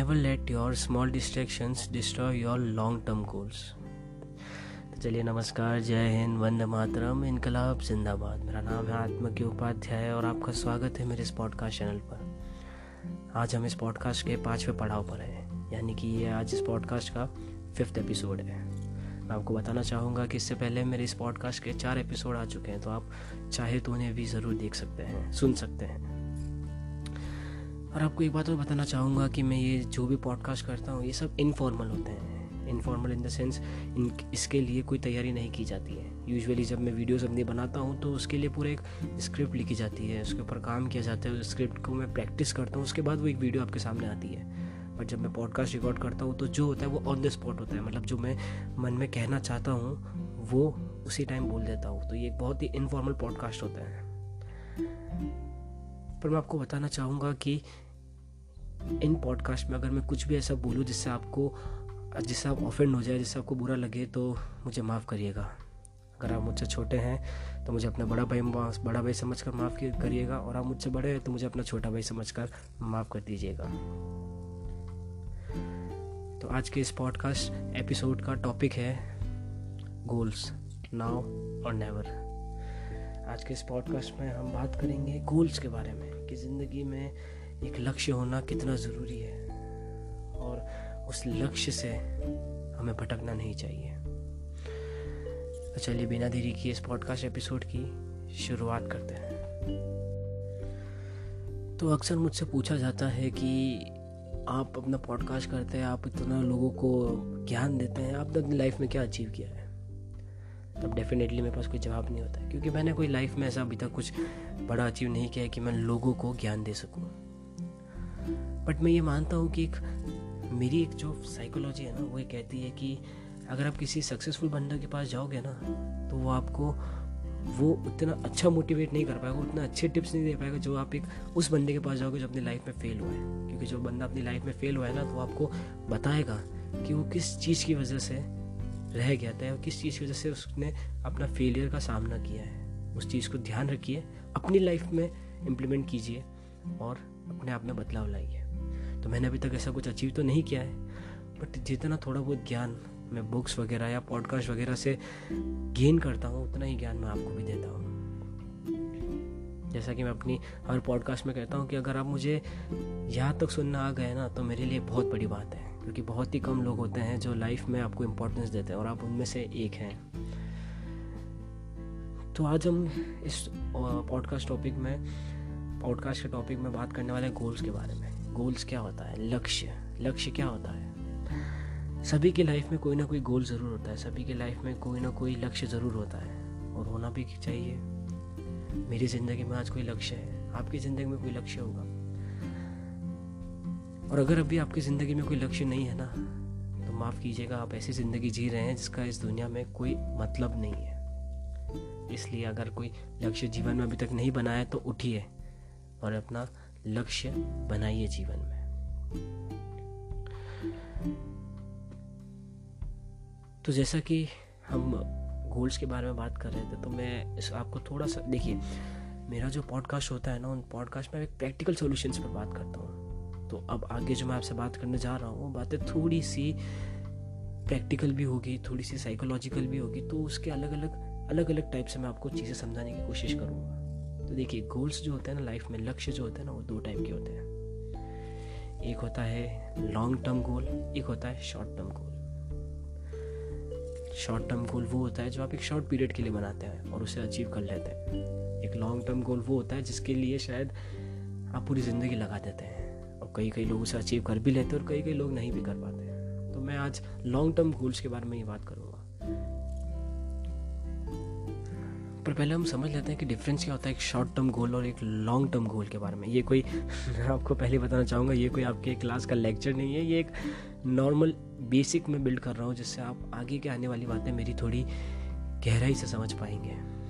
never let your small distractions destroy your long term goals. तो चलिए नमस्कार, जय हिंद, वंदे मातरम, इनकलाब, जिंदाबाद। मेरा नाम है आत्मा आत्मज्ञ उपाध्याय और आपका स्वागत है मेरे इस पॉडकास्ट चैनल पर। आज हम इस पॉडकास्ट के पाँचवें पड़ाव पर हैं, यानी कि ये आज इस पॉडकास्ट का फिफ्थ एपिसोड है। मैं आपको बताना चाहूँगा कि इससे पहले मेरे इस पॉडकास्ट के चार एपिसोड आ चुके हैं तो आप चाहे तो उन्हें भी ज़रूर देख सकते हैं, सुन सकते हैं। और आपको एक बात और बताना चाहूँगा कि मैं ये जो भी पॉडकास्ट करता हूँ, ये सब इनफॉर्मल होते हैं। Informal in the sense in, इसके लिए कोई तैयारी नहीं की जाती है। यूजुअली जब मैं वीडियोस अपनी बनाता हूँ तो उसके लिए पूरे एक स्क्रिप्ट लिखी जाती है, उसके ऊपर काम किया जाता है, उस स्क्रिप्ट को मैं प्रैक्टिस करता हूँ, उसके बाद वो एक वीडियो आपके सामने आती है। बट जब मैं पॉडकास्ट रिकॉर्ड करता हूँ तो जो होता है वो ऑन द स्पॉट होता है। मतलब जो मैं मन में कहना चाहता हूँ, वो उसी टाइम बोल देता हूँ। तो ये एक बहुत ही इनफॉर्मल पॉडकास्ट होता है। पर मैं आपको बताना चाहूँगा कि इन पॉडकास्ट में अगर मैं कुछ भी ऐसा बोलूँ जिससे आपको, जिससे आप ऑफेंड हो जाए, जिससे आपको बुरा लगे तो मुझे माफ़ करिएगा। अगर आप मुझसे छोटे हैं तो मुझे अपना बड़ा भाई बड़ा भाई समझ कर माफ़ करिएगा। और आप मुझसे बड़े हैं तो मुझे अपना छोटा भाई समझ कर माफ़ कर दीजिएगा। तो आज के इस पॉडकास्ट एपिसोड का टॉपिक है गोल्स नाउ और नेवर आज के इस पॉडकास्ट में हम बात करेंगे गोल्स के बारे में कि ज़िंदगी में एक लक्ष्य होना कितना ज़रूरी है और उस लक्ष्य से हमें भटकना नहीं चाहिए। तो चलिए बिना देरी किए इस पॉडकास्ट एपिसोड की शुरुआत करते हैं। तो अक्सर मुझसे पूछा जाता है कि आप अपना पॉडकास्ट करते हैं, आप इतना लोगों को ज्ञान देते हैं, आपने अपनी लाइफ में क्या अचीव किया है? तब डेफिनेटली मेरे पास कोई जवाब नहीं होता। क्योंकि मैंने कोई लाइफ में ऐसा अभी तक कुछ बड़ा अचीव नहीं किया है कि मैं लोगों को ज्ञान दे सकूँ। बट मैं ये मानता हूँ कि एक, मेरी एक जो साइकोलॉजी है ना, वो ये कहती है कि अगर आप किसी सक्सेसफुल बंदर के पास जाओगे ना तो वो आपको वो उतना अच्छा मोटिवेट नहीं कर पाएगा, उतना अच्छे टिप्स नहीं दे पाएगा जो आप एक उस बंदे के पास जाओगे जो अपनी लाइफ में फेल हुआ है। क्योंकि जो बंदा अपनी लाइफ में फेल हुआ है ना तो आपको बताएगा कि वो किस चीज़ की वजह से रह गया था किस चीज़ की वजह से उसने अपना फेलियर का सामना किया है। उस चीज़ को ध्यान रखिए, अपनी लाइफ में इम्प्लीमेंट कीजिए और अपने आप में बदलाव लाइए। तो मैंने अभी तक ऐसा कुछ अचीव तो नहीं किया है बट जितना थोड़ा बहुत ज्ञान मैं बुक्स वगैरह या पॉडकास्ट वगैरह से गेन करता हूँ, उतना ही ज्ञान मैं आपको भी देता हूँ। जैसा कि मैं अपनी हर पॉडकास्ट में कहता हूँ कि अगर आप मुझे यहाँ तक सुनना आ गए ना तो मेरे लिए बहुत बड़ी बात है। क्योंकि बहुत ही कम लोग होते हैं जो लाइफ में आपको इम्पोर्टेंस देते हैं और आप उनमें से एक हैं। तो आज हम इस पॉडकास्ट टॉपिक में पॉडकास्ट के टॉपिक में बात करने वाले गोल्स के बारे में। गोल्स क्या होता है? लक्ष्य। लक्ष्य क्या होता है? सभी की लाइफ में कोई ना कोई गोल ज़रूर होता है। सभी की लाइफ में कोई ना कोई लक्ष्य ज़रूर होता है। और होना भी चाहिए। मेरी ज़िंदगी में आज कोई लक्ष्य है? आपकी ज़िंदगी में कोई लक्ष्य होगा? और अगर अभी आपकी ज़िंदगी में कोई लक्ष्य नहीं है ना तो माफ़ कीजिएगा, आप ऐसी ज़िंदगी जी रहे हैं जिसका इस दुनिया में कोई मतलब नहीं है। इसलिए अगर कोई लक्ष्य जीवन में अभी तक नहीं बनाया तो उठिए और अपना लक्ष्य बनाइए जीवन में। तो जैसा कि हम गोल्स के बारे में बात कर रहे थे तो मैं इस आपको थोड़ा सा, देखिए, मेरा जो पॉडकास्ट होता है ना, उन पॉडकास्ट में एक प्रैक्टिकल सॉल्यूशंस पर बात करता हूँ। तो अब आगे जो मैं आपसे बात करने जा रहा हूँ, वो बातें थोड़ी सी प्रैक्टिकल भी होगी, थोड़ी सी साइकोलॉजिकल भी होगी तो उसके अलग अलग अलग अलग टाइप से मैं आपको चीज़ें समझाने की कोशिश करूँगा। तो देखिए गोल्स जो होते हैं ना लाइफ में लक्ष्य जो होते हैं ना, वो दो टाइप के होते हैं। एक होता है लॉन्ग टर्म गोल एक होता है short term goal short term goal वो होता है जो आप एक शॉर्ट पीरियड के लिए बनाते हैं और उसे अचीव कर लेते हैं। एक लॉन्ग टर्म गोल वो होता है जिसके लिए शायद आप पूरी ज़िंदगी लगा देते हैं। कई कई लोग उसे अचीव कर भी लेते हैं और कई कई लोग नहीं भी कर पाते हैं। तो मैं आज लॉन्ग टर्म गोल्स के बारे में ही बात करूँगा। पर पहले हम समझ लेते हैं कि डिफरेंस क्या होता है एक शॉर्ट टर्म गोल और एक लॉन्ग टर्म गोल के बारे में। ये कोई, मैं आपको पहले बताना चाहूँगा, ये कोई आपके क्लास का लेक्चर नहीं है, ये एक नॉर्मल बेसिक में बिल्ड कर रहा हूँ, जिससे आप आगे के आने वाली बातें मेरी थोड़ी गहराई से समझ पाएँगे।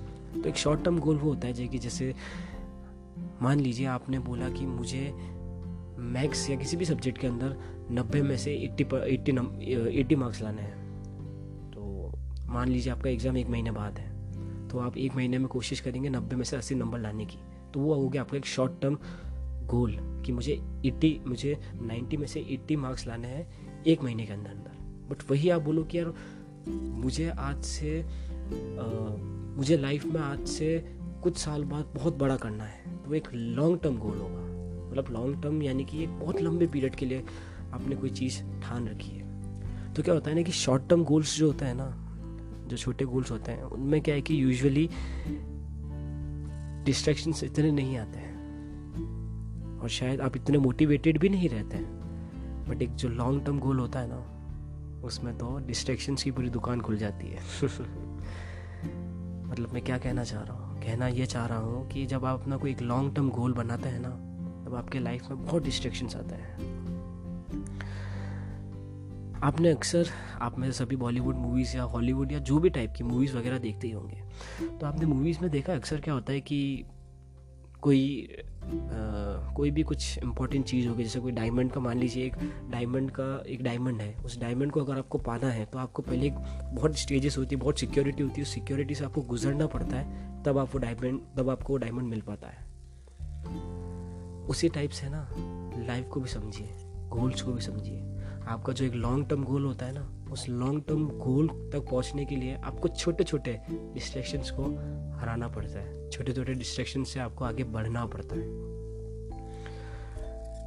तो एक शॉर्ट टर्म गोल वो होता है जैसे मान लीजिए आपने बोला कि मुझे मैथ्स या किसी भी सब्जेक्ट के अंदर नब्बे में से एट्टी एट्टी एट्टी मार्क्स लाने हैं। तो मान लीजिए आपका एग्ज़ाम एक महीने बाद है तो आप एक महीने में कोशिश करेंगे नब्बे में से अस्सी नंबर लाने की। तो वो हो गया आपका एक शॉर्ट टर्म गोल कि मुझे 80 मुझे 90 में से 80 मार्क्स लाने हैं एक महीने के अंदर अंदर। बट वही आप बोलो कि यार मुझे आज से आ, मुझे लाइफ में आज से कुछ साल बाद बहुत बड़ा करना है तो एक लॉन्ग टर्म गोल होगा। मतलब लॉन्ग टर्म यानी कि एक बहुत लंबे पीरियड के लिए आपने कोई चीज़ ठान रखी है। तो क्या होता है ना कि शॉर्ट टर्म गोल्स जो होता है ना, जो छोटे गोल्स होते हैं, उनमें क्या है कि यूजुअली डिस्ट्रैक्शन इतने नहीं आते हैं। और शायद आप इतने मोटिवेटेड भी नहीं रहते हैं। बट एक जो लॉन्ग टर्म गोल होता है ना, उसमें तो डिस्ट्रैक्शन की पूरी दुकान खुल जाती है। मतलब मैं क्या कहना चाह रहा हूँ? कहना ये चाह रहा हूँ कि जब आप अपना कोई एक लॉन्ग टर्म गोल बनाते हैं ना तब आपके लाइफ में बहुत डिस्ट्रैक्शन आते हैं। आपने अक्सर आप में सभी बॉलीवुड मूवीज़ या हॉलीवुड या जो भी टाइप की मूवीज़ वगैरह देखते ही होंगे। तो आपने मूवीज़ में देखा अक्सर क्या होता है कि कोई आ, कोई भी कुछ इंपॉर्टेंट चीज़ होगी जैसे कोई डायमंड का मान लीजिए एक डायमंड का एक डायमंड है। उस डायमंड को अगर आपको पाना है तो आपको पहले एक बहुत स्टेजेस होती है बहुत सिक्योरिटी होती है। उस सिक्योरिटी से आपको गुजरना पड़ता है तब आपको डायमंड तब आपको डायमंड मिल पाता है। उसी टाइप से ना लाइफ को भी समझिए गोल्स को भी समझिए। आपका जो एक लॉन्ग टर्म गोल होता है ना, उस लॉन्ग टर्म गोल तक पहुँचने के लिए आपको छोटे छोटे डिस्ट्रैक्शंस को हराना पड़ता है। छोटे छोटे डिस्ट्रैक्शन से आपको आगे बढ़ना पड़ता है।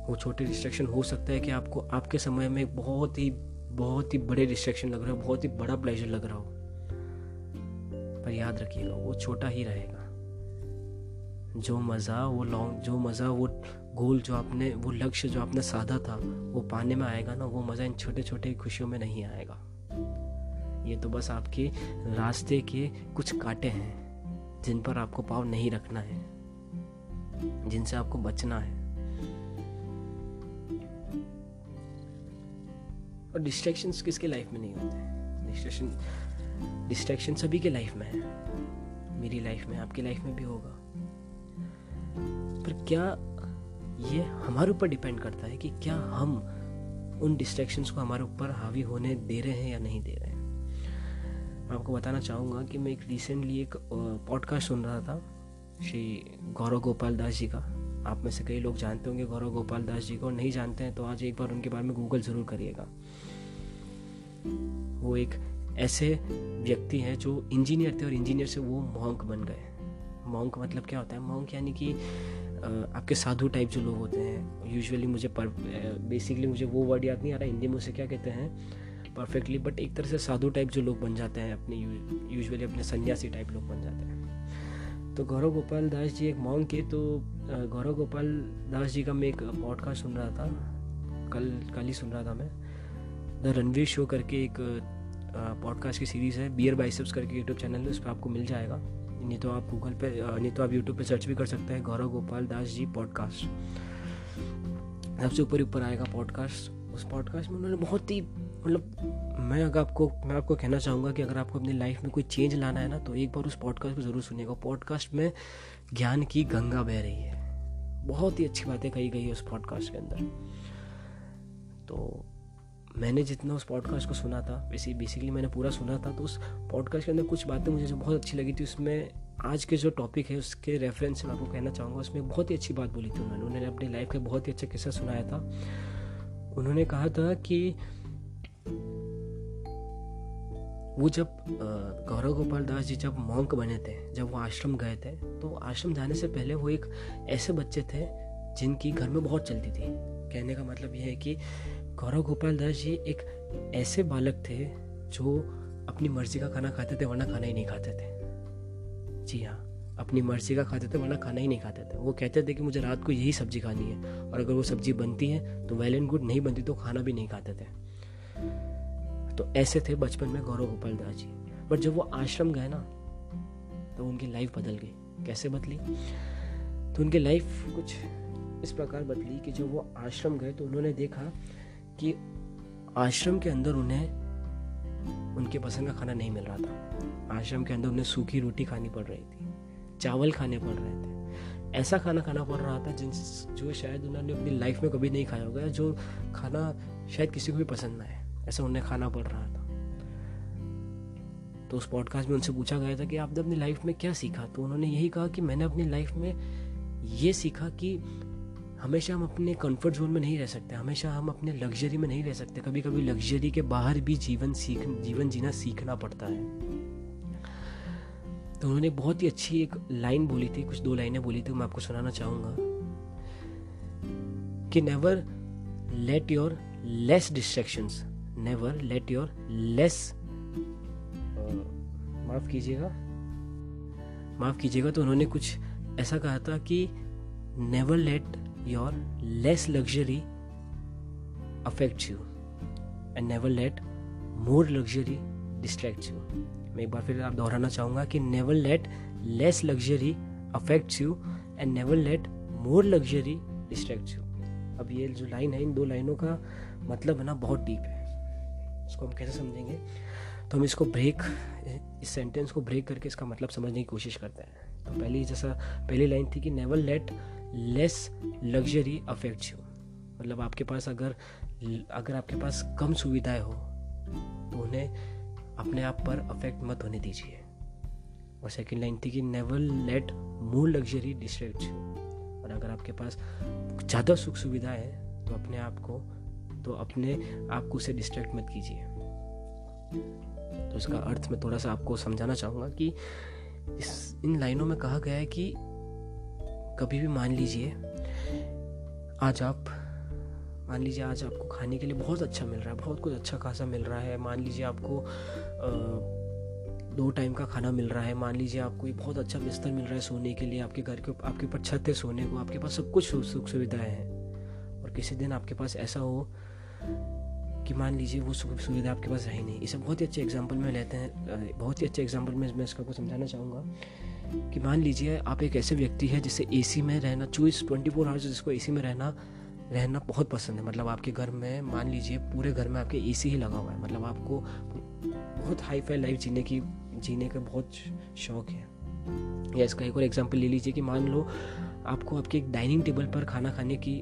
वो छोटे डिस्ट्रैक्शन हो सकता है कि आपको आपके समय में बहुत ही बहुत ही बड़े डिस्ट्रैक्शन लग रहे हो, बहुत ही बड़ा प्लेजर लग रहा हो। पर याद रखिएगा, वो छोटा ही रहेगा। जो मज़ा वो लॉन्ग जो मज़ा वो गोल जो आपने, वो लक्ष्य जो आपने साधा था, वो पाने में आएगा ना, वो मज़ा इन छोटे छोटे खुशियों में नहीं आएगा। ये तो बस आपके रास्ते के कुछ कांटे हैं, जिन पर आपको पाव नहीं रखना है, जिनसे आपको बचना है। और डिस्ट्रैक्शंस किसके लाइफ में नहीं होते? डिस्ट्रैक्शन डिस्ट्रैक्शन सभी के लाइफ में है। मेरी लाइफ में, आपकी लाइफ में भी होगा। पर क्या ये हमारे ऊपर डिपेंड करता है कि क्या हम उन डिस्ट्रैक्शंस को हमारे ऊपर हावी होने दे रहे हैं या नहीं दे रहे हैं? मैं आपको बताना चाहूँगा कि मैं एक रिसेंटली एक पॉडकास्ट सुन रहा था, श्री गौरव गोपाल दास जी का। आप में से कई लोग जानते होंगे गौरव गोपाल दास जी को, नहीं जानते हैं तो आज एक बार उनके बारे में गूगल ज़रूर करिएगा। वो एक ऐसे व्यक्ति हैं जो इंजीनियर थे और इंजीनियर से वो मॉन्क बन गए। मॉन्क मतलब क्या होता है? मॉन्क यानी कि आपके साधु टाइप जो लोग होते हैं यूजुअली मुझे पर बेसिकली मुझे वो वर्ड याद नहीं आ रहा, हिंदी में उसे क्या कहते हैं? परफेक्टली बट एक तरह से साधु टाइप जो लोग बन जाते हैं, अपने यूजुअली अपने सन्यासी टाइप लोग बन जाते हैं। तो गौरव गोपाल दास जी एक मॉन्ग के तो गौरव गोपाल दास जी का मैं एक पॉडकास्ट सुन रहा था, कल कल ही सुन रहा था मैं। द रणवीर शो करके एक पॉडकास्ट की सीरीज़ है बियर बाइसेप्स करके यूट्यूब चैनल है, उस पर आपको मिल जाएगा। नहीं तो आप गूगल पे नहीं तो आप यूट्यूब पे सर्च भी कर सकते हैं गौरव गोपाल दास जी पॉडकास्ट सबसे ऊपर ऊपर आएगा पॉडकास्ट उस पॉडकास्ट में उन्होंने बहुत ही मतलब मैं अगर आपको, मैं आपको कहना चाहूँगा कि अगर आपको अपनी लाइफ में कोई चेंज लाना है ना तो एक बार उस पॉडकास्ट को ज़रूर सुनिएगा। पॉडकास्ट में ज्ञान की गंगा बह रही है। बहुत ही अच्छी बातें कही गई है उस पॉडकास्ट के अंदर। तो मैंने जितना उस पॉडकास्ट को सुना था, वैसे बेसिकली मैंने पूरा सुना था तो उस पॉडकास्ट के अंदर कुछ बातें मुझे जो बहुत अच्छी लगी थी। उसमें आज के जो टॉपिक है, उसके रेफरेंस से मैं आपको कहना चाहूँगा, उसमें बहुत ही अच्छी बात बोली थी उन्होंने। उन्होंने अपनी लाइफ का बहुत ही अच्छा किस्सा सुनाया था। उन्होंने कहा था कि वो जब गौरव गोपाल दास जी जब मॉन्क बने थे, जब वो आश्रम गए थे तो आश्रम जाने से पहले वो एक ऐसे बच्चे थे जिनकी घर में बहुत चलती थी। कहने का मतलब ये है कि गौरव गोपाल दास जी एक ऐसे बालक थे जो अपनी मर्ज़ी का खाना खाते थे, वरना खाना ही नहीं खाते थे। जी हाँ अपनी मर्ज़ी का खाते थे, वरना खाना ही नहीं खाते थे। वो कहते थे कि मुझे रात को यही सब्ज़ी खानी है और अगर वो सब्ज़ी बनती है तो वेल एंड गुड, नहीं बनती तो खाना भी नहीं खाते थे। तो ऐसे थे बचपन में गौरव गोपाल दास जी। बट जब वो आश्रम गए ना तो उनकी लाइफ बदल गई। कैसे बदली? तो उनकी लाइफ कुछ इस प्रकार बदली कि जब वो आश्रम गए तो उन्होंने देखा कि आश्रम के अंदर उन्हें, उनके पसंद का खाना नहीं मिल रहा था। आश्रम के अंदर उन्हें सूखी रोटी खानी पड़ रही थी, चावल खाने पड़ रहे थे। ऐसा खाना खाना पड़ रहा था जिन, जो शायद उन्होंने अपनी लाइफ में कभी नहीं खाया होगा जो खाना शायद किसी को भी पसंद ना आए, ऐसा उन्हें खाना पड़ रहा था। तो उस पॉडकास्ट में उनसे पूछा गया था कि आपने अपनी लाइफ में क्या सीखा? तो उन्होंने यही कहा कि मैंने अपनी लाइफ में ये सीखा कि हमेशा हम अपने कंफर्ट जोन में नहीं रह सकते, हमेशा हम अपने लग्जरी में नहीं रह सकते। कभी कभी लग्जरी के बाहर भी जीवन सीख, जीवन जीना सीखना पड़ता है। तो उन्होंने बहुत ही अच्छी एक लाइन बोली थी, कुछ दो लाइनें बोली थी, मैं आपको सुनाना चाहूँगा। कि never let your less distractions never let your less माफ़ कीजिएगा। माफ़ कीजिएगा तो उन्होंने कुछ ऐसा कहा था कि never let your less luxury affect you and never let more luxury distract you मैं एक बार फिर आप दोहराना चाहूँगा कि never let less luxury affect you and never let more luxury distract you अब ये जो लाइन है, इन दो लाइनों का मतलब है ना, बहुत डीप है। इसको हम कैसे समझेंगे? तो हम इसको ब्रेक इस सेंटेंस को ब्रेक करके इसका मतलब समझने की कोशिश करते हैं। तो पहली, जैसा पहली लाइन थी कि never let less luxury affect you मतलब आपके पास अगर अगर आपके पास कम सुविधाएँ हो तो उन्हें अपने आप पर अफेक्ट मत होने दीजिए। और सेकंड लाइन थी कि never let more luxury distract you और अगर आपके पास ज़्यादा सुख सुविधा है तो अपने आप को तो अपने आप को उसे डिस्ट्रैक्ट मत कीजिए। तो इसका अर्थ मैं थोड़ा सा आपको समझाना चाहूँगा कि इस, इन लाइनों में कहा गया है कि कभी भी मान लीजिए, आज आप, मान लीजिए आज आपको खाने के लिए बहुत अच्छा मिल रहा है, बहुत कुछ अच्छा खासा मिल रहा है। मान लीजिए आपको दो टाइम का खाना मिल रहा है, मान लीजिए आपको बहुत अच्छा बिस्तर मिल रहा है सोने के लिए, आपके घर के, आपके ऊपर छत है सोने को, आपके पास सब कुछ सुख सुविधाएँ हैं। और किसी दिन आपके पास ऐसा हो कि मान लीजिए वो सुख सुविधा आपके पास है ही नहीं। इसे बहुत ही अच्छे एग्ज़ाम्पल में लेते हैं बहुत ही अच्छे एग्ज़ाम्पल में मैं इसका को समझाना चाहूँगा। कि मान लीजिए, आप एक ऐसे व्यक्ति है जिसे एसी में रहना, चौबीस ट्वेंटी फोर आवर्स जिसको एसी में रहना रहना बहुत पसंद है। मतलब आपके घर में, मान लीजिए, पूरे घर में आपके एसी ही लगा हुआ है। मतलब आपको बहुत हाई फाई लाइफ जीने की, जीने का बहुत शौक है। या इसका एक और एग्जांपल ले लीजिए कि मान लो, आपको आपके एक डाइनिंग टेबल पर खाना खाने की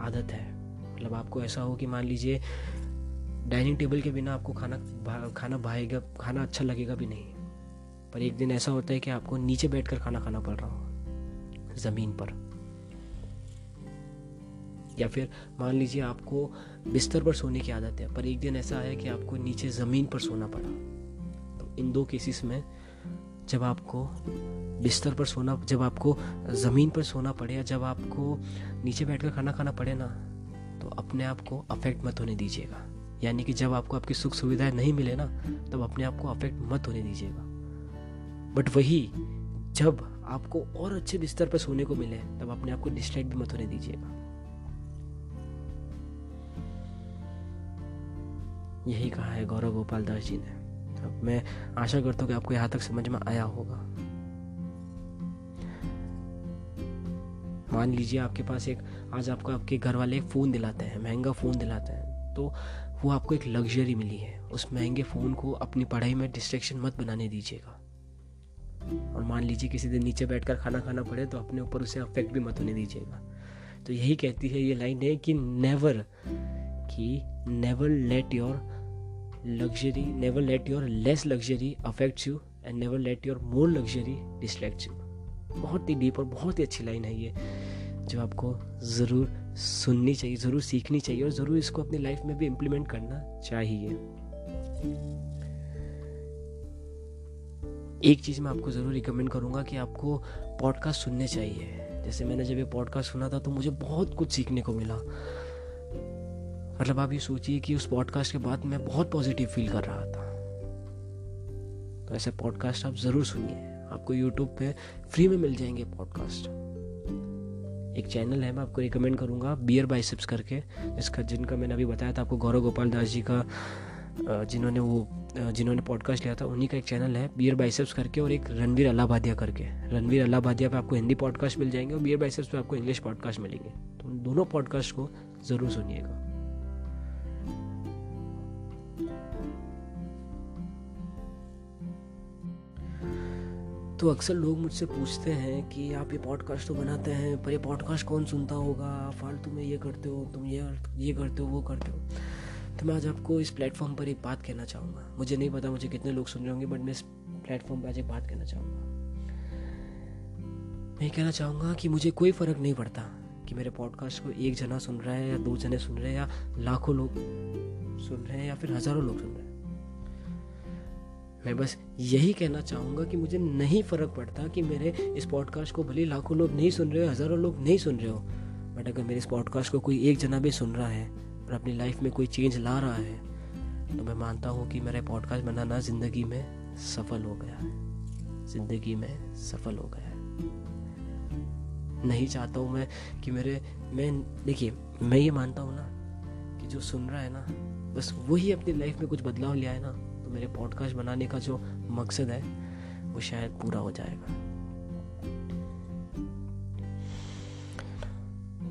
आदत है। मतलब आपको ऐसा हो कि मान लीजिए डाइनिंग टेबल के बिना आपको खाना खाना भाएगा, खाना अच्छा लगेगा भी नहीं। पर एक दिन ऐसा होता है कि आपको नीचे बैठकर खाना खाना पड़ रहा हो, ज़मीन पर। या फिर मान लीजिए आपको बिस्तर पर सोने की आदत है, पर एक दिन ऐसा आया कि आपको नीचे ज़मीन पर सोना पड़ा। तो इन दो केसेस में जब आपको बिस्तर पर सोना, जब आपको ज़मीन पर सोना पड़े या जब आपको नीचे बैठकर खाना खाना पड़े ना तो अपने आप को अफेक्ट मत होने दीजिएगा। यानी कि जब आपको आपकी सुख सुविधाएँ नहीं मिले ना, तब अपने आप को अफेक्ट मत होने दीजिएगा। बट वही, जब आपको और अच्छे बिस्तर पर सोने को मिले, तब अपने आप को डिस्ट्रैक्ट भी मत होने दीजिएगा। यही कहा है गौरव गोपाल दास जी ने। अब मैं आशा करता हूँ कि आपको यहाँ तक समझ में आया होगा। मान लीजिए आपके पास एक, आज आपको आपके घर वाले एक फ़ोन दिलाते हैं, महँगा फ़ोन दिलाते हैं तो वो आपको एक लग्जरी मिली है। उस महँगे फ़ोन को अपनी पढ़ाई में डिस्ट्रैक्शन मत बनाने दीजिएगा। और मान लीजिए किसी दिन नीचे बैठकर खाना खाना पड़े तो अपने ऊपर उसे अफेक्ट भी मत होने दीजिएगा। तो यही कहती है, ये लाइन है कि नेवर कि never let your luxury never let your less luxury affect you and never let your more luxury distract you बहुत ही डीप और बहुत ही अच्छी लाइन है ये। जो आपको ज़रूर सुननी चाहिए, ज़रूर सीखनी चाहिए और ज़रूर इसको अपनी लाइफ में भी इम्प्लीमेंट करना चाहिए। एक चीज़ मैं आपको ज़रूर रिकमेंड करूँगा कि आपको पॉडकास्ट सुनने चाहिए। जैसे मैंने जब ये पॉडकास्ट सुना था तो मुझे बहुत कुछ सीखने को मिला। मतलब आप ये सोचिए कि उस पॉडकास्ट के बाद मैं बहुत पॉजिटिव फील कर रहा था। तो ऐसे पॉडकास्ट आप ज़रूर सुनिए। आपको यूट्यूब पे फ्री में मिल जाएँगे पॉडकास्ट एक चैनल है, मैं आपको रिकमेंड करूँगा बियर बाइसेप्स करके इसका जिनका मैंने अभी बताया था आपको, गौरव गोपाल दास जी का जिन्होंने वो जिन्होंने पॉडकास्ट लिया था, उन्हीं का एक चैनल है बियर बाइसेप्स करके और एक रणवीर अलाबादिया करके। रणवीर अलाबादिया पे आपको हिंदी पॉडकास्ट मिल जाएँगे और बियर बाइसेप्स पे आपको इंग्लिश पॉडकास्ट मिलेंगे। तो उन दोनों पॉडकास्ट को ज़रूर सुनिएगा। तो अक्सर लोग मुझसे पूछते हैं कि आप ये पॉडकास्ट तो बनाते हैं, पर ये पॉडकास्ट कौन सुनता होगा? फालतू में ये करते हो, तुम ये ये करते हो, वो करते हो। तो मैं आज आपको इस प्लेटफॉर्म पर एक बात कहना चाहूँगा। मुझे नहीं पता मुझे कितने लोग सुन रहे होंगे बट मैं इस प्लेटफॉर्म पर आज एक बात कहना चाहूँगा। मैं कहना चाहूँगा कि मुझे कोई फ़र्क नहीं पड़ता कि मेरे पॉडकास्ट को एक जना सुन रहा है या दो जने सुन रहे हैं या लाखों लोग सुन रहे हैं या फिर हज़ारों लोग सुन रहे हैं। मैं बस यही कहना चाहूँगा कि मुझे नहीं फ़र्क पड़ता कि मेरे इस पॉडकास्ट को भले लाखों लोग नहीं सुन रहे हो, हज़ारों लोग नहीं सुन रहे हो बट अगर मेरे इस पॉडकास्ट को कोई एक जना भी सुन रहा है और अपनी लाइफ में कोई चेंज ला रहा है तो मैं मानता हूँ कि मेरा पॉडकास्ट बनाना ज़िंदगी में सफल हो गया है। ज़िंदगी में सफल हो गया है। नहीं चाहता हूँ मैं कि मेरे, मैं, देखिए, मैं ये मानता हूँ ना कि जो सुन रहा है ना, बस वही अपनी लाइफ में कुछ बदलाव लिया है ना तो मेरे पॉडकास्ट बनाने का जो मकसद है, वो शायद पूरा हो जाएगा।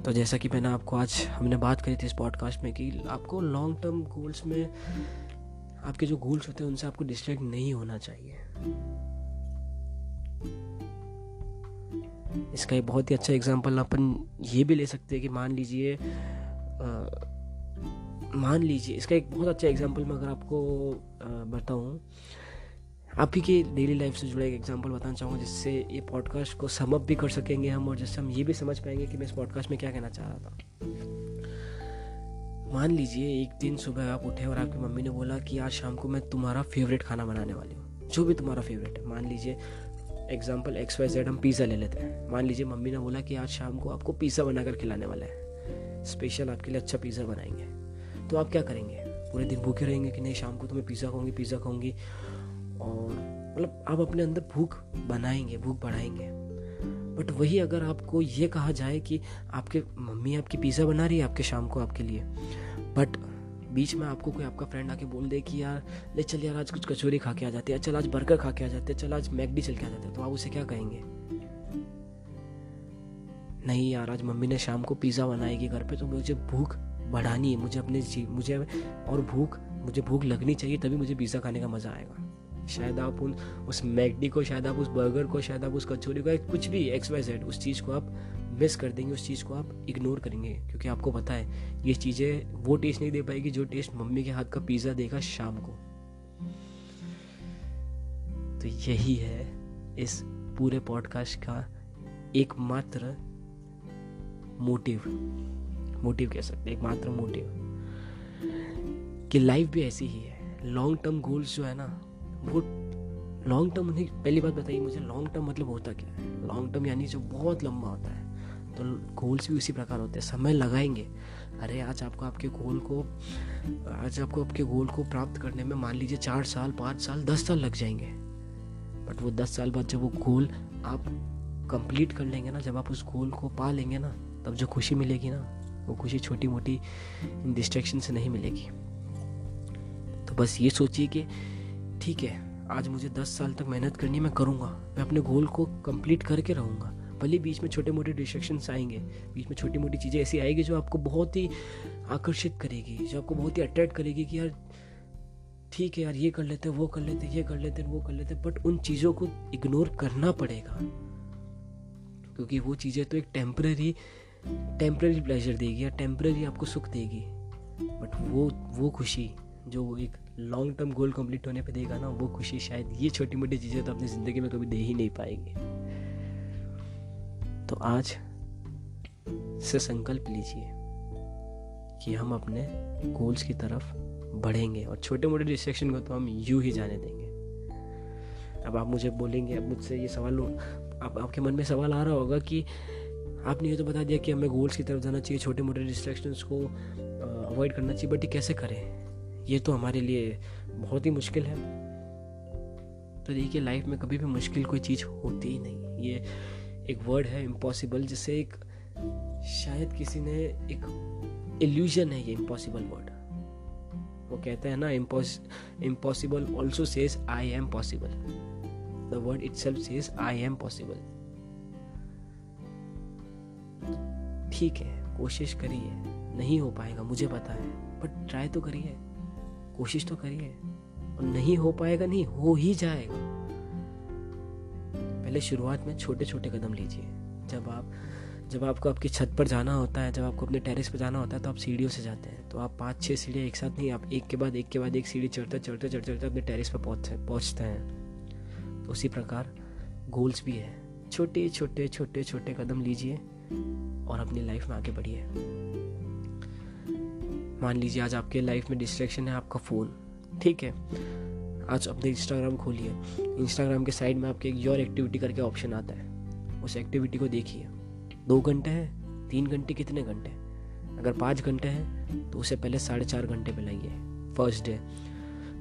तो जैसा कि मैंने आपको आज, हमने बात करी थी इस पॉडकास्ट में कि आपको लॉन्ग टर्म गोल्स में, आपके जो गोल्स होते हैं, उनसे आपको डिस्ट्रैक्ट नहीं होना चाहिए। इसका एक बहुत ही अच्छा एग्जांपल अपन ये भी ले सकते हैं कि मान लीजिए मान लीजिए, इसका एक बहुत अच्छा एग्जांपल मैं अगर आपको बताऊँ आपकी के डेली लाइफ से जुड़े एक एग्ज़ाम्पल बताना चाहूँगा जिससे ये पॉडकास्ट को समअप भी कर सकेंगे हम और जिससे हम ये भी समझ पाएँगे कि मैं इस पॉडकास्ट में क्या कहना चाह रहा था। मान लीजिए एक दिन सुबह आप उठे और आपकी मम्मी ने बोला कि आज शाम को मैं तुम्हारा फेवरेट खाना बनाने वाली हूँ। जो भी तुम्हारा फेवरेट है। मान लीजिए एग्ज़ाम्पल एक्स वाई जेड हम पिज़्ज़ा ले लेते हैं। मान लीजिए मम्मी ने बोला कि आज शाम को आपको पिज़्ज़ा बनाकर खिलाने वाला है। स्पेशल आपके लिए अच्छा पिज़्ज़ा बनाएँगे। तो आप क्या करेंगे? पूरे दिन भूखे रहेंगे कि नहीं? शाम को तो मैं पिज़्ज़ा खाऊँगी पिज़्ज़ा खाऊँगी। और मतलब आप अपने अंदर भूख बनाएँगे, भूख बढ़ाएँगे। बट वही अगर आपको ये कहा जाए कि आपके मम्मी आपकी पिज़्ज़ा बना रही है आपके शाम को आपके लिए, बट बीच में आपको कोई आपका फ्रेंड आके बोल दे कि यार, ले चल यार, आज कुछ कचौरी खा के आ जाते हैं, चल आज बर्गर खा के आ जाते हैं, चल आज मैगडी चल के आ जाते हैं तो आप उसे क्या कहेंगे? नहीं यार, आज मम्मी ने शाम को पिज़्ज़ा बनाएगी घर पे तो मुझे भूख बढ़ानी है, मुझे अपने जी, मुझे और भूख, मुझे भूख लगनी चाहिए, तभी मुझे पिज़्ज़ा खाने का मज़ा आएगा। शायद आप उन उस मैगडी को, शायद आप उस बर्गर को, शायद आप उस कचौरी को कुछ भी एक्स वाई जेड उस चीज़ को आप मिस कर देंगे, उस चीज़ को आप इग्नोर करेंगे। क्योंकि आपको पता है, ये चीज़ें, वो टेस्ट नहीं दे पाएगी जो टेस्ट मम्मी के हाथ का पिज़्ज़ा देगा शाम को। तो यही है इस पूरे पॉडकास्ट का एकमात्र मोटिव मोटिव कह सकते हैं, एकमात्र मोटिव कि लाइफ भी ऐसी ही है। लॉन्ग टर्म गोल्स जो है ना वो लॉन्ग टर्म उन्हें पहली बात बताइए, मुझे लॉन्ग टर्म मतलब होता क्या है? लॉन्ग टर्म यानी जो बहुत लंबा होता है। तो गोल्स भी उसी प्रकार होते हैं। समय लगाएँगे। अरे, आज आपको आपके गोल को, आज आपको आपके गोल को प्राप्त करने में मान लीजिए चार साल, पाँच साल, दस साल लग जाएँगे। बट वो दस साल बाद जब वो गोल आप कंप्लीट कर लेंगे ना, जब आप उस गोल को पा लेंगे ना, तब जो खुशी मिलेगी ना, वो खुशी छोटी मोटी डिस्ट्रैक्शन से नहीं मिलेगी। तो बस ये सोचिए कि ठीक है, आज मुझे दस साल तक मेहनत करनी मैं करूँगा। मैं अपने गोल को कंप्लीट करके रहूँगा। भले बीच में छोटे मोटे डिस्ट्रक्शन आएँगे, बीच में छोटी मोटी चीज़ें ऐसी आएगी जो आपको बहुत ही आकर्षित करेगी, जो आपको बहुत ही अट्रैक्ट करेगी कि यार, ठीक है यार, ये कर लेते हैं, वो कर लेते हैं, ये कर लेते हैं, वो कर लेते हैं बट उन चीज़ों को इग्नोर करना पड़ेगा। क्योंकि वो चीज़ें तो एक टेम्पररी टेम्प्रेरी प्लेजर देगी या टेम्पररी आपको सुख देगी। बट वो वो खुशी जो एक लॉन्ग टर्म गोल कंप्लीट होने पे देगा ना, वो खुशी शायद ये छोटी मोटी चीज़ें तो अपनी ज़िंदगी में कभी दे ही नहीं पाएँगे। तो आज से संकल्प लीजिए कि हम अपने गोल्स की तरफ़ बढ़ेंगे और छोटे मोटे डिस्ट्रेक्शन को तो हम यूँ ही जाने देंगे। अब आप मुझे बोलेंगे, अब मुझसे ये सवाल अब आपके मन में सवाल आ रहा होगा कि आपने ये तो बता दिया कि हमें गोल्स की तरफ़ जाना चाहिए, छोटे मोटे डिस्ट्रैक्शंस को अवॉइड करना चाहिए बट ये कैसे करें? ये तो हमारे लिए बहुत ही मुश्किल है। तो देखिए लाइफ में कभी भी मुश्किल कोई चीज़ होती ही नहीं। ये एक वर्ड है इम्पॉसिबल जिसे एक, शायद किसी ने एक इल्यूजन है ये इम्पॉसिबल वर्ड वो कहते हैं ना impossible also says I am possible the word itself says I am possible ठीक है, कोशिश करिए। नहीं हो पाएगा, मुझे पता है बट ट्राई तो करिए। कोशिश तो करिए। और नहीं हो पाएगा नहीं, हो ही जाएगा। पहले शुरुआत में छोटे छोटे कदम लीजिए। जब आप, जब आपको आपकी छत पर जाना होता है, जब आपको अपने टेरिस पर जाना होता है तो आप सीढ़ियों से जाते हैं। तो आप पाँच छः सीढ़ियाँ एक साथ नहीं, आप एक के बाद एक के बाद एक सीढ़ी चढ़ते चढ़ते चढ़ते चढ़ते अपने टेरिस पर पहुँचते पहुँचते हैं। तो उसी प्रकार गोल्स भी है। छोटे छोटे छोटे छोटे कदम लीजिए और अपनी लाइफ में आगे बढ़िए। मान लीजिए आज आपके लाइफ में डिस्ट्रैक्शन है आपका फ़ोन ठीक है? आज अपने इंस्टाग्राम खोलिए। इंस्टाग्राम के साइड में आपके एक योर एक्टिविटी करके ऑप्शन आता है। उस एक्टिविटी को देखिए। दो घंटे हैं, तीन घंटे कितने घंटे? अगर पाँच घंटे हैं तो उसे पहले साढ़े चार घंटे पे लाइए। फ़र्स्ट डे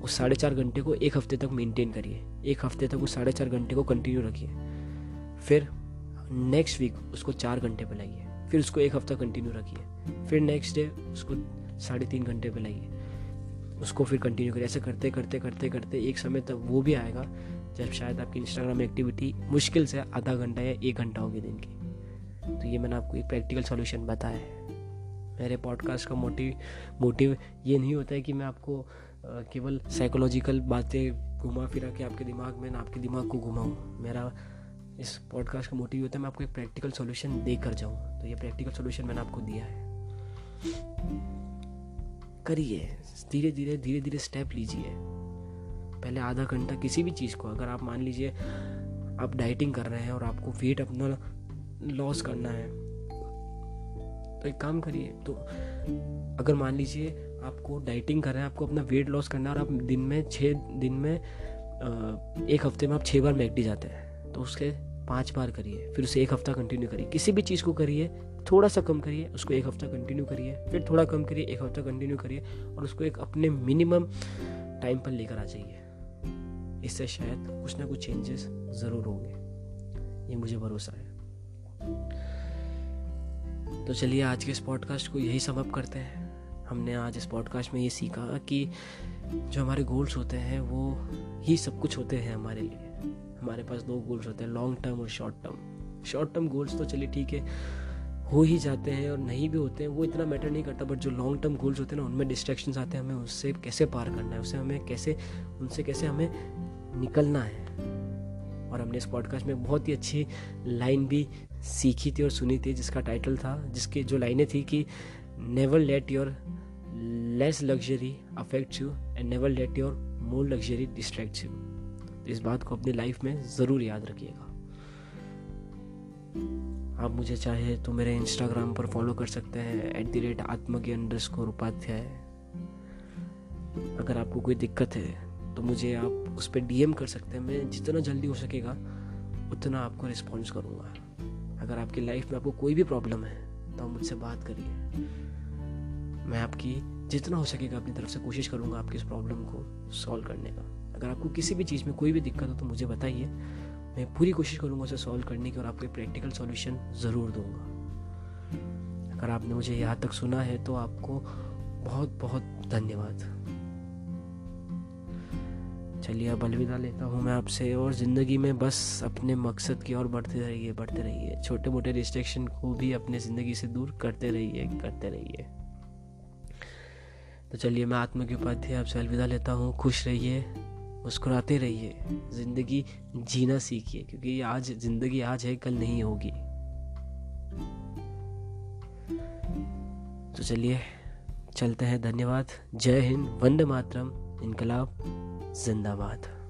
उस साढ़े चार घंटे को एक हफ़्ते तक मेंटेन करिए। एक हफ़्ते तक उस साढ़े चार घंटे को कंटिन्यू रखिए। फिर नेक्स्ट वीक उसको चार घंटे पे लाइए। फिर उसको एक हफ़्ता कंटिन्यू रखिए। फिर नेक्स्ट डे उसको साढ़े तीन घंटे पे लाइए। उसको फिर कंटिन्यू करिए। ऐसे करते करते करते करते एक समय तक वो भी आएगा जब शायद आपकी इंस्टाग्राम एक्टिविटी मुश्किल से आधा घंटा या एक घंटा होगी दिन की। तो ये मैंने आपको एक प्रैक्टिकल सॉल्यूशन बताया है। मेरे पॉडकास्ट का मोटिव मोटिव ये नहीं होता है कि मैं आपको केवल साइकोलॉजिकल बातें घुमा फिरा के आपके दिमाग में, ना आपके दिमाग को घुमाऊँ। मेरा इस पॉडकास्ट का मोटिव होता है मैं आपको एक प्रैक्टिकल सॉल्यूशन दे कर जाऊँ। तो ये प्रैक्टिकल सॉल्यूशन मैंने आपको दिया है। करिए, धीरे धीरे धीरे धीरे स्टेप लीजिए। पहले आधा घंटा किसी भी चीज़ को, अगर आप मान लीजिए आप डाइटिंग कर रहे हैं और आपको वेट अपना लॉस करना है तो एक काम करिए तो अगर मान लीजिए आपको डाइटिंग कर रहे हैं, आपको अपना वेट लॉस करना है और आप दिन में छः दिन में एक हफ़्ते में आप छः बार मैकडी जाते हैं तो उसके पाँच बार करिए, फिर उसे एक हफ़्ता कंटिन्यू करिए। किसी भी चीज़ को करिए थोड़ा सा कम करिए, उसको एक हफ़्ता कंटिन्यू करिए, फिर थोड़ा कम करिए, एक हफ़्ता कंटिन्यू करिए और उसको एक अपने मिनिमम टाइम पर लेकर आ जाइए। इससे शायद कुछ ना कुछ चेंजेस ज़रूर होंगे। ये मुझे भरोसा है। तो चलिए आज के इस पॉडकास्ट को यही समअप करते हैं। हमने आज इस पॉडकास्ट में ये सीखा कि जो हमारे गोल्स होते हैं, वो ही सब कुछ होते हैं हमारे लिए। हमारे पास दो गोल्स होते हैं लॉन्ग टर्म और short term short term goals तो चलिए ठीक है। हो ही जाते हैं और नहीं भी होते हैं, वो इतना मैटर नहीं करता बट जो लॉन्ग टर्म गोल्स होते हैं ना, उनमें डिस्ट्रैक्शन आते हैं, हमें उससे कैसे पार करना है उससे हमें कैसे, उनसे कैसे हमें निकलना है। और हमने इस पॉडकास्ट में बहुत ही अच्छी लाइन भी सीखी थी और सुनी थी, जिसका टाइटल था, जिसकी जो लाइनें थी कि never let your less luxury affect you and never let your more luxury distract you तो इस बात को अपनी लाइफ में ज़रूर याद रखिएगा। आप मुझे चाहे तो मेरे इंस्टाग्राम पर फॉलो कर सकते हैं at the rate Atmagya underscore Upadhyay. अगर आपको कोई दिक्कत है तो मुझे आप उस पर डीएम कर सकते हैं, मैं जितना जल्दी हो सकेगा, उतना आपको रिस्पॉन्स करूँगा। अगर आपकी लाइफ में आपको कोई भी प्रॉब्लम है तो आप मुझसे बात करिए। मैं आपकी जितना हो सकेगा, अपनी तरफ़ से कोशिश करूँगा आपकी इस प्रॉब्लम को सॉल्व करने का। अगर आपको किसी भी चीज़ में कोई भी दिक्कत हो तो मुझे बताइए। मैं पूरी कोशिश करूँगा उसे सॉल्व करने की और आपको प्रैक्टिकल सॉल्यूशन ज़रूर दूँगा। अगर आपने मुझे यहाँ तक सुना है तो आपको बहुत बहुत धन्यवाद। चलिए, अब अलविदा लेता हूँ मैं आपसे और ज़िंदगी में बस अपने मकसद की ओर बढ़ते रहिए बढ़ते रहिए। छोटे मोटे रिस्ट्रिक्शन को भी अपने ज़िंदगी से दूर करते रहिए करते रहिए। तो चलिए, मैं आत्मा के उपाध्याय आपसे अलविदा लेता हूँ। खुश रहिए। मुस्कुराते रहिए, ज़िंदगी जीना सीखिए, क्योंकि आज, ज़िंदगी आज है, कल नहीं होगी। तो चलिए, चलते हैं, धन्यवाद। जय हिंद, वंद मातरम, इनकलाब, जिंदाबाद।